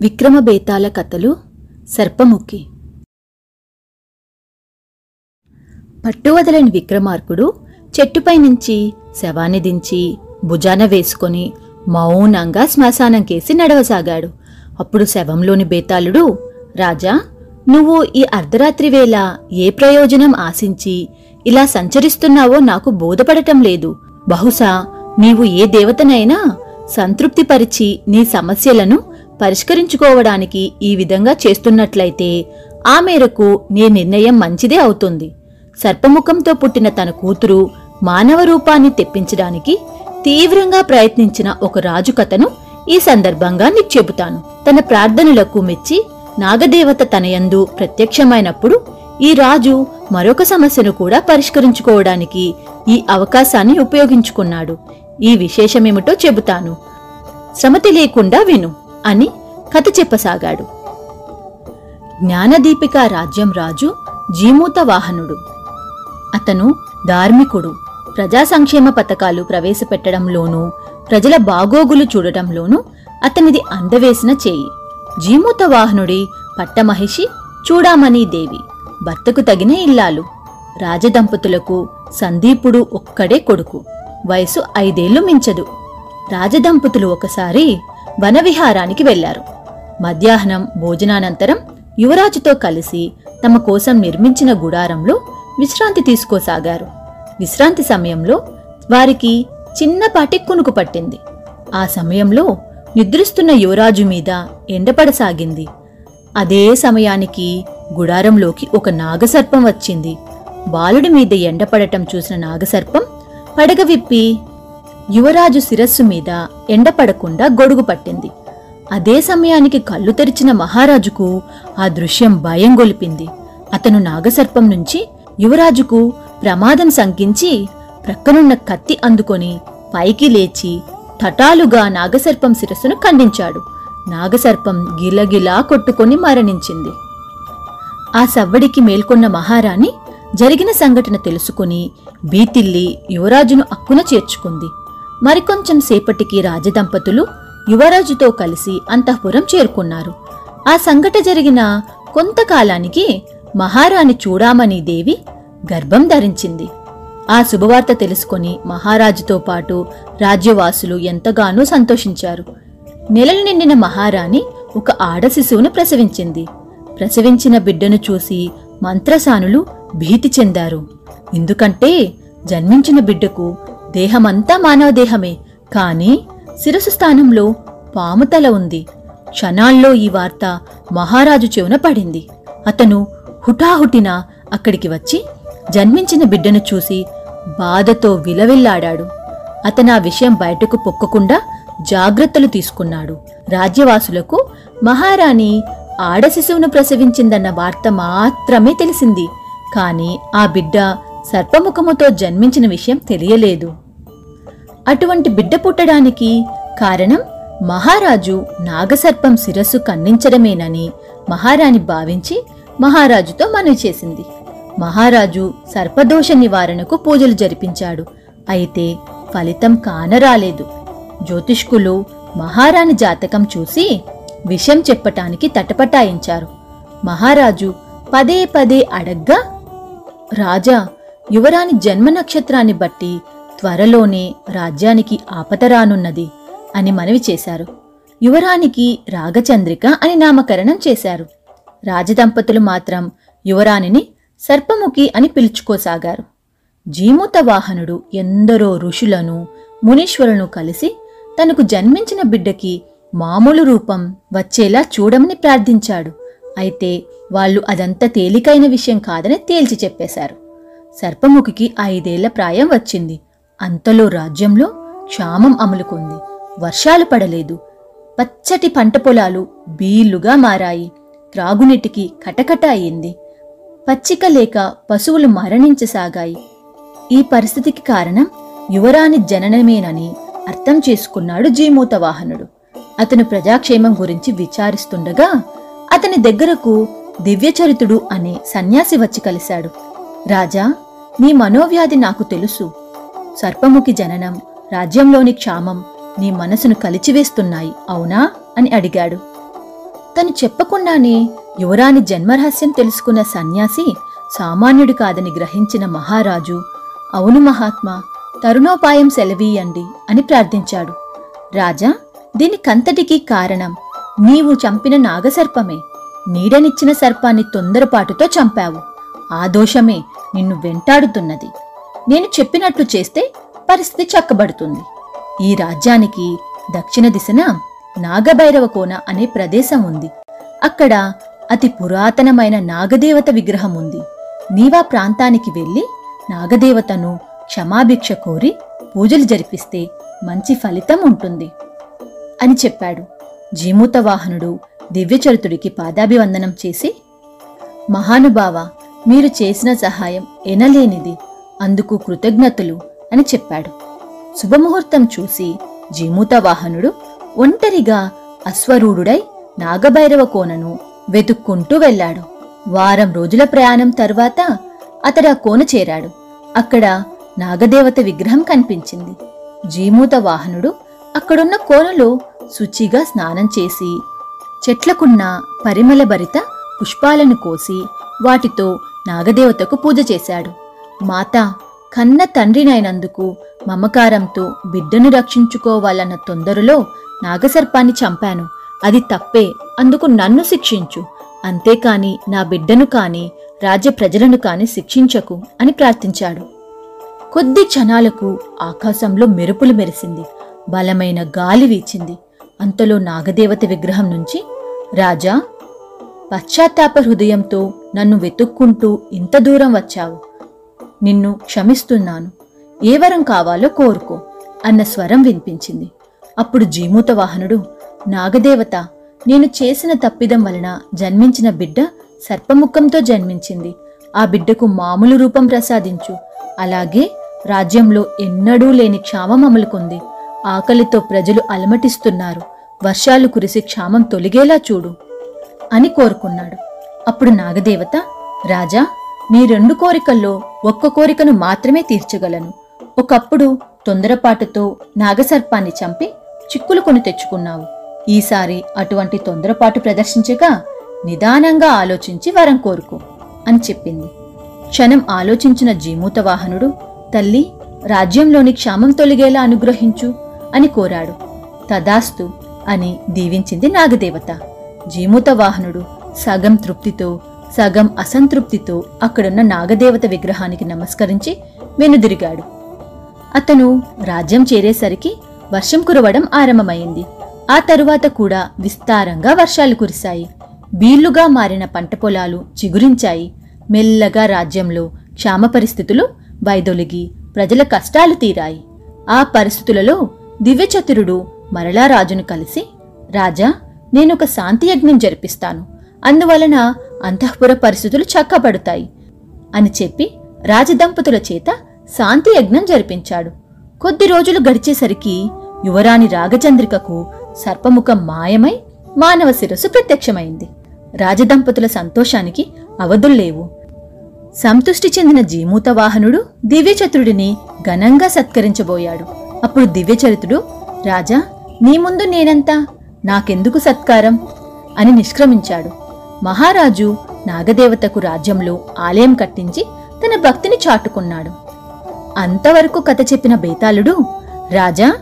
విక్రమబేతాల కథలు సర్పముఖి. పట్టువదలని విక్రమార్కుడు చెట్టుపై నుంచి శవాన్ని దించి భుజాన వేసుకొని మౌనంగా శ్మశానం కేసి నడవసాగాడు. అప్పుడు శవంలోని బేతాళుడు రాజా నువ్వు ఈ అర్ధరాత్రి వేళ ఏ ప్రయోజనం ఆశించి ఇలా సంచరిస్తున్నావో నాకు బోధపడటం లేదు. బహుశా నీవు ఏ దేవతనైనా సంతృప్తిపరిచి నీ సమస్యలను పరిష్కరించుకోవడానికి ఈ విధంగా చేస్తున్నట్లయితే ఆ మేరకు నీ నిర్ణయం మంచిదే అవుతుంది. సర్పముఖంతో పుట్టిన తన కూతురు మానవ రూపాన్ని తెప్పించడానికి తీవ్రంగా ప్రయత్నించిన ఒక రాజు కథను ఈ సందర్భంగా నీకు చెబుతాను తన ప్రార్థనలకు మెచ్చి నాగదేవత తనయందు ప్రత్యక్షమైనప్పుడు ఈ రాజు మరొక సమస్యను కూడా పరిష్కరించుకోవడానికి ఈ అవకాశాన్ని ఉపయోగించుకున్నాడు. ఈ విశేషమేమిటో చెబుతాను. శ్రమతి లేకుండా విను అని కథ చెప్పసాగాడు. జ్ఞానదీపిక రాజ్యం రాజు జీమూత వాహనుడు. అతను ధార్మికుడు. ప్రజా సంక్షేమ పథకాలు ప్రవేశపెట్టడంలోనూ ప్రజల బాగోగులు చూడటంలోనూ అతనిది అందవేసిన చేయి. జీమూత వాహనుడి పట్టమహిషి చూడామణి దేవి భర్తకు తగిన ఇల్లాలు. రాజదంపతులకు సందీపుడు ఒక్కడే కొడుకు. వయసు ఐదేళ్ళు మించదు. రాజదంపతులు ఒకసారి వనవిహారానికి వెళ్ళారు మధ్యాహ్నం భోజనానంతరం యువరాజుతో కలిసి తమ కోసం నిర్మించిన గుడారంలో విశ్రాంతి తీసుకోసాగారు. విశ్రాంతి సమయంలో వారికి చిన్నపాటి కునుకు పట్టింది. ఆ సమయంలో నిద్రిస్తున్న యువరాజు మీద ఎండపడసాగింది. అదే సమయానికి గుడారంలోకి ఒక నాగసర్పం వచ్చింది. బాలుడి మీద ఎండపడటం చూసిన నాగసర్పం పడగ విప్పి యువరాజు శిరస్సు మీద ఎండపడకుండా గొడుగు పట్టింది. అదే సమయానికి కళ్ళు తెరిచిన మహారాజుకు ఆ దృశ్యం భయం గొలిపింది. అతను నాగసర్పం నుంచి యువరాజుకు ప్రమాదం శంకించి ప్రక్కనున్న కత్తి అందుకొని పైకి లేచి తటాలుగా నాగసర్పం శిరస్సును ఖండించాడు. నాగసర్పం గిలగిలా కొట్టుకొని మరణించింది. ఆ సవ్వడికి మేల్కొన్న మహారాణి జరిగిన సంఘటన తెలుసుకుని బీతిల్లి యువరాజును అక్కున చేర్చుకుంది. మరికొంచెం సేపటికి రాజదంపతులు యువరాజుతో కలిసి అంతఃపురం చేరుకున్నారు. ఆ సంఘట జరిగిన కొంతకాలానికి మహారాణి చూడామణి దేవి గర్భం ధరించింది. ఆ శుభవార్త తెలుసుకొని మహారాజుతో పాటు రాజ్యవాసులు ఎంతగానో సంతోషించారు. నెలలు నిండిన మహారాణి ఒక ఆడ శిశువును ప్రసవించింది. ప్రసవించిన బిడ్డను చూసి మంత్రసానులు భీతి చెందారు. ఎందుకంటే జన్మించిన బిడ్డకు దేహమంతా మానవదేహమే. కానీ కాని శిరసు స్థానంలో పాముతల ఉంది. క్షణాల్లో ఈ వార్త మహారాజు చెవున పడింది. అతను హుటాహుటిన అక్కడికి వచ్చి జన్మించిన బిడ్డను చూసి బాధతో విలవిల్లాడాడు. అతను ఆ విషయం బయటకు పొక్కకుండా జాగ్రత్తలు తీసుకున్నాడు. రాజ్యవాసులకు మహారాణి ఆడ శిశువును ప్రసవించిందన్న వార్త మాత్రమే తెలిసింది. కాని ఆ బిడ్డ సర్పముఖముతో జన్మించిన విషయం తెలియలేదు. అటువంటి బిడ్డ పుట్టడానికి కారణం మహారాజు నాగసర్పం శిరస్సు ఖండించడమేనని మహారాణి భావించి మహారాజుతో మనవి చేసింది. మహారాజు సర్పదోష నివారణకు పూజలు జరిపించాడు. అయితే ఫలితం కానరాలేదు. జ్యోతిష్కులు మహారాణి జాతకం చూసి విషం చెప్పటానికి తటపటాయించారు. మహారాజు పదే పదే అడగ్గా రాజా యువరాణి జన్మ నక్షత్రాన్ని బట్టి త్వరలోనే రాజ్యానికి ఆపతరానున్నది అని మనవి చేశారు. యువరానికి రాగచంద్రిక అని నామకరణం చేశారు. రాజదంపతులు మాత్రం యువరాణిని సర్పముఖి అని పిలుచుకోసాగారు. జీముత వాహనుడు ఎందరో ఋషులను మునీశ్వరులను కలిసి తనకు జన్మించిన బిడ్డకి మామూలు రూపం వచ్చేలా చూడమని ప్రార్థించాడు. అయితే వాళ్ళు అదంత తేలికైన విషయం కాదని తేల్చి చెప్పేశారు. సర్పముఖికి ఐదేళ్ళ ప్రాయం వచ్చింది. అంతలో రాజ్యంలో క్షామం అమలుకుంది. వర్షాలు పడలేదు. పచ్చటి పంట పొలాలు బీళ్ళుగా మారాయి. త్రాగునీటికి కటకట అయింది. పచ్చిక లేక పశువులు మరణించసాగాయి. ఈ పరిస్థితికి కారణం యువరాణి జననమేనని అర్థం చేసుకున్నాడు జీమూత వాహనుడు అతను ప్రజాక్షేమం గురించి విచారిస్తుండగా అతని దగ్గరకు దివ్యచరితుడు అనే సన్యాసి వచ్చి కలిశాడు. రాజా నీ మనోవ్యాధి నాకు తెలుసు. సర్పముఖి జననం రాజ్యంలోని క్షామం నీ మనసును కలిచివేస్తున్నాయి అవునా అని అడిగాడు. తను చెప్పకుండానే యువరాణి జన్మరహస్యం తెలుసుకున్న సన్యాసి సామాన్యుడు కాదని గ్రహించిన మహారాజు అవును మహాత్మా తరుణోపాయం సెలవీయండి అని ప్రార్థించాడు. రాజా దీనికంతటికీ కారణం నీవు చంపిన నాగసర్పమే. నీడనిచ్చిన సర్పాన్ని తొందరపాటుతో చంపావు. ఆ దోషమే నిన్ను వెంటాడుతున్నది. నేను చెప్పినట్లు చేస్తే పరిస్థితి చక్కబడుతుంది. ఈ రాజ్యానికి దక్షిణ దిశన నాగభైరవ కోన అనే ప్రదేశం ఉంది. అక్కడ అతి పురాతనమైన నాగదేవత విగ్రహం ఉంది. నీవా ప్రాంతానికి వెళ్ళి నాగదేవతను క్షమాభిక్ష కోరి పూజలు జరిపిస్తే మంచి ఫలితం ఉంటుంది. అని చెప్పాడు. జీమూతవాహనుడు దివ్యచరితుడికి పాదాభివందనం చేసి మహానుభావ మీరు చేసిన సహాయం ఎనలేనిది. అందుకు కృతజ్ఞతలు అని చెప్పాడు. శుభముహూర్తం చూసి జీమూతవాహనుడు ఒంటరిగా అశ్వరూఢుడై నాగభైరవ కోనను వెతుక్కుంటూ వెళ్ళాడు. వారం రోజుల ప్రయాణం తర్వాత అతడు ఆ కోన చేరాడు. అక్కడ నాగదేవత విగ్రహం కనిపించింది. జీమూత వాహనుడు అక్కడున్న కోనలో శుచిగా స్నానం చేసి చెట్లకున్న పరిమళభరిత పుష్పాలను కోసి వాటితో నాగదేవతకు పూజ చేశాడు. మాత కన్న తండ్రినైనందుకు మమకారంతో బిడ్డను రక్షించుకోవాలన్న తొందరలో నాగసర్పాన్ని చంపాను. అది తప్పే అందుకు నన్ను శిక్షించు. అంతేకాని నా బిడ్డను కాని రాజ్య ప్రజలను కాని శిక్షించకు అని ప్రార్థించాడు. కొద్ది క్షణాలకు ఆకాశంలో మెరుపులు మెరిసింది. బలమైన గాలి వీచింది. అంతలో నాగదేవత విగ్రహం నుంచి రాజా పశ్చాత్తాప హృదయంతో నన్ను వెతుక్కుంటూ ఇంత దూరం వచ్చావు. నిన్ను క్షమిస్తున్నాను. ఏ వరం కావాలో కోరుకో అన్న స్వరం వినిపించింది. అప్పుడు జీమూత వాహనుడు నాగదేవత నేను చేసిన తప్పిదం వలన జన్మించిన బిడ్డ సర్పముఖంతో జన్మించింది. ఆ బిడ్డకు మామూలు రూపం ప్రసాదించు. అలాగే రాజ్యంలో ఎన్నడూ లేని క్షామం అమలుకుంది. ఆకలితో ప్రజలు అలమటిస్తున్నారు. వర్షాలు కురిసి క్షామం తొలిగేలా చూడు అని కోరుకున్నాడు. అప్పుడు నాగదేవత రాజా మీ రెండు కోరికల్లో ఒక్క కోరికను మాత్రమే తీర్చగలను. ఒకప్పుడు తొందరపాటుతో నాగసర్పాన్ని చంపి చిక్కులు కొని తెచ్చుకున్నావు. ఈసారి అటువంటి తొందరపాటు ప్రదర్శించగా నిదానంగా ఆలోచించి వరం కోరుకో అని చెప్పింది. క్షణం ఆలోచించిన జీమూత వాహనుడు తల్లి రాజ్యంలోని క్షామం తొలిగేలా అనుగ్రహించు అని కోరాడు. తదాస్తు అని దీవించింది నాగదేవత. జీమూత వాహనుడు సగం తృప్తితో సగం అసంతృప్తితో అక్కడున్న నాగదేవత విగ్రహానికి నమస్కరించి వెనుదిరిగాడు. అతను రాజ్యం చేరేసరికి వర్షం కురవడం ఆరంభమైంది. ఆ తరువాత కూడా విస్తారంగా వర్షాలు కురిశాయి. బీళ్ళుగా మారిన పంట పొలాలు చిగురించాయి. మెల్లగా రాజ్యంలో క్షామ పరిస్థితులు వైదొలిగి ప్రజల కష్టాలు తీరాయి. ఆ పరిస్థితులలో దివ్యచతురుడు మరలా రాజును కలిసి రాజా నేనొక శాంతియజ్ఞం జరిపిస్తాను. అందువలన అంతఃపుర పరిస్థితులు చక్కబడతాయి అని చెప్పి రాజదంపతుల చేత శాంతి యజ్ఞం జరిపించాడు. కొద్ది రోజులు గడిచేసరికి యువరాణి రాగచంద్రికకు సర్పముఖం మాయమై మానవ శిరస్సు ప్రత్యక్షమైంది. రాజదంపతుల సంతోషానికి అవధుల్లేవు సంతుష్టి చెందిన జీమూతవాహనుడు దివ్యచతుడిని ఘనంగా సత్కరించబోయాడు. అప్పుడు దివ్యచరితుడు రాజా నీ ముందు నేనంతా? నాకెందుకు సత్కారం? అని నిష్క్రమించాడు. మహారాజు నాగదేవతకు రాజ్యంలో ఆలయం కట్టించి తన భక్తిని చాటుకున్నాడు. అంతవరకు కథ చెప్పిన బేతాళుడు రాజా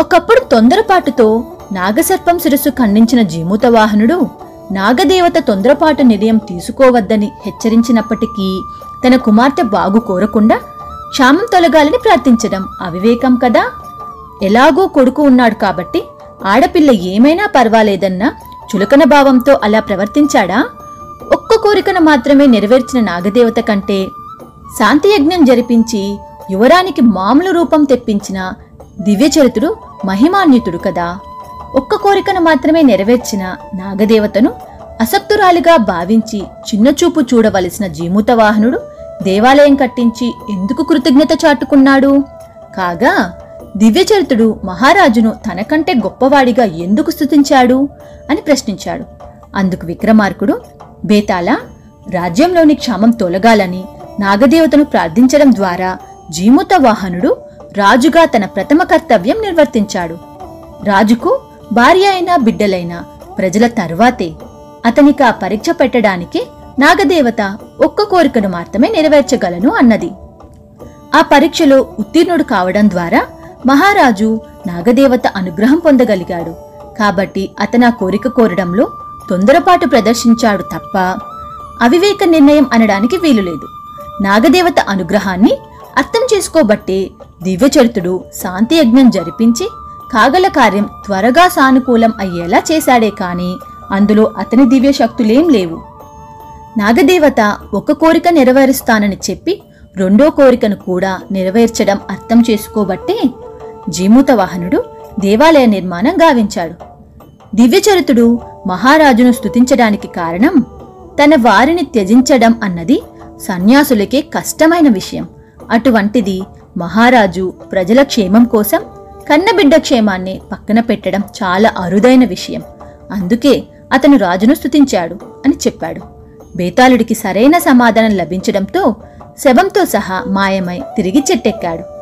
ఒకప్పుడు తొందరపాటుతో నాగసర్పం శిరస్సు ఖండించిన జీమూతవాహనుడు నాగదేవత తొందరపాటు నిర్ణయం తీసుకోవద్దని హెచ్చరించినప్పటికీ తన కుమార్తె బాగు కోరకుండా క్షామం తొలగాలని ప్రార్థించడం అవివేకం కదా? ఎలాగో కొడుకు ఉన్నాడు కాబట్టి ఆడపిల్ల ఏమైనా పర్వాలేదన్న చులకన భావంతో అలా ప్రవర్తించాడా? ఒక్క కోరికను మాత్రమే నెరవేర్చిన నాగదేవత కంటే శాంతియజ్ఞం జరిపించి యువరానికి మామూలు రూపం తెప్పించిన దివ్యచరితుడు మహిమాన్వితుడు కదా. ఒక్క కోరికను మాత్రమే నెరవేర్చిన నాగదేవతను అసక్తురాలిగా భావించి చిన్నచూపు చూడవలసిన జీముతవాహనుడు దేవాలయం కట్టించి ఎందుకు కృతజ్ఞత చాటుకున్నాడు? కాగా దివ్యచరితుడు మహారాజును తనకంటే గొప్పవాడిగా ఎందుకు స్తుతించాడు అని ప్రశ్నించాడు. అందుకు విక్రమార్కుడు బేతాళ రాజ్యంలోని క్షామం తొలగాలని నాగదేవతను ప్రార్థించడం ద్వారా జీముత వాహనుడు రాజుగా తన ప్రథమ కర్తవ్యం నిర్వర్తించాడు. రాజుకు భార్య అయినా బిడ్డలైన ప్రజల తర్వాతే అతనికి ఆ పరీక్ష పెట్టడానికి నాగదేవత ఒక్క కోరికను మాత్రమే నెరవేర్చగలను అన్నది. ఆ పరీక్షలో ఉత్తీర్ణుడు కావడం ద్వారా మహారాజు నాగదేవత అనుగ్రహం పొందగలిగాడు. కాబట్టి అతను ఆ కోరిక కోరడంలో తొందరపాటు ప్రదర్శించాడు తప్ప అవివేక నిర్ణయం అనడానికి వీలులేదు. నాగదేవత అనుగ్రహాన్ని అర్థం చేసుకోబట్టే దివ్యచరితుడు శాంతి యజ్ఞం జరిపించి కాగల కార్యం త్వరగా సానుకూలం అయ్యేలా చేశాడే కాని అందులో అతని దివ్య శక్తులేం లేవు. నాగదేవత ఒక కోరిక నెరవేరుస్తానని చెప్పి రెండో కోరికను కూడా నెరవేర్చడం అర్థం చేసుకోబట్టే జీమూత వాహనుడు దేవాలయ నిర్మాణం గావించాడు. దివ్యచరితుడు మహారాజును స్తుతించడానికి కారణం తన వారిని త్యజించడం అన్నది సన్యాసులకే కష్టమైన విషయం. అటువంటిది మహారాజు ప్రజల క్షేమం కోసం కన్నబిడ్డ క్షేమాన్ని పక్కన పెట్టడం చాలా అరుదైన విషయం. అందుకే అతను రాజును స్తుతించాడు అని చెప్పాడు. బేతాళుడికి సరైన సమాధానం లభించడంతో శవంతో సహా మాయమై తిరిగి చెట్టెక్కాడు.